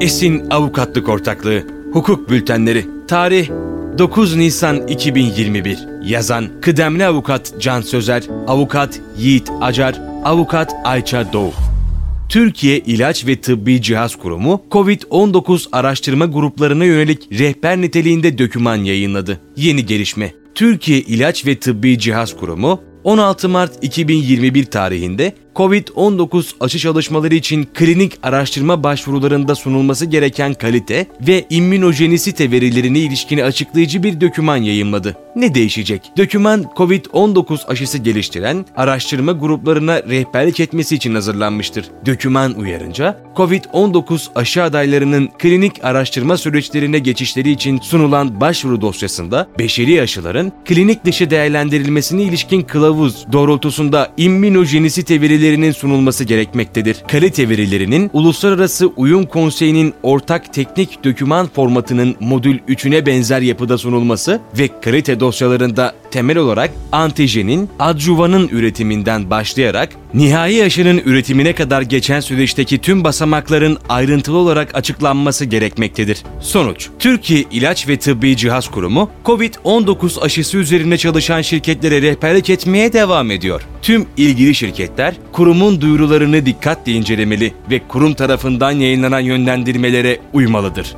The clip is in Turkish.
Esin Avukatlık Ortaklığı Hukuk Bültenleri Tarih 9 Nisan 2021 Yazan Kıdemli Avukat Can Sözer Avukat Yiğit Acar Avukat Ayça Doğu Türkiye İlaç ve Tıbbi Cihaz Kurumu, COVID-19 araştırma gruplarına yönelik rehber niteliğinde döküman yayınladı. Yeni gelişme. Türkiye İlaç ve Tıbbi Cihaz Kurumu, 16 Mart 2021 tarihinde COVID-19 aşı çalışmaları için klinik araştırma başvurularında sunulması gereken kalite ve immünojenisite verilerine ilişkin açıklayıcı bir döküman yayımladı. Ne değişecek? Döküman COVID-19 aşısı geliştiren araştırma gruplarına rehberlik etmesi için hazırlanmıştır. Döküman uyarınca COVID-19 aşı adaylarının klinik araştırma süreçlerine geçişleri için sunulan başvuru dosyasında beşeri aşıların klinik dışı değerlendirilmesine ilişkin kılavuz doğrultusunda immünojenisite verileri verilerinin sunulması gerekmektedir. Kalite verilerinin Uluslararası Uyum Konseyi'nin ortak teknik döküman formatının modül 3'üne benzer yapıda sunulması ve kalite dosyalarında temel olarak antijenin, adjuvanın üretiminden başlayarak nihai aşının üretimine kadar geçen süreçteki tüm basamakların ayrıntılı olarak açıklanması gerekmektedir. Sonuç, Türkiye İlaç ve Tıbbi Cihaz Kurumu, COVID-19 aşısı üzerine çalışan şirketlere rehberlik etmeye devam ediyor. Tüm ilgili şirketler kurumun duyurularını dikkatle incelemeli ve kurum tarafından yayınlanan yönlendirmelere uymalıdır.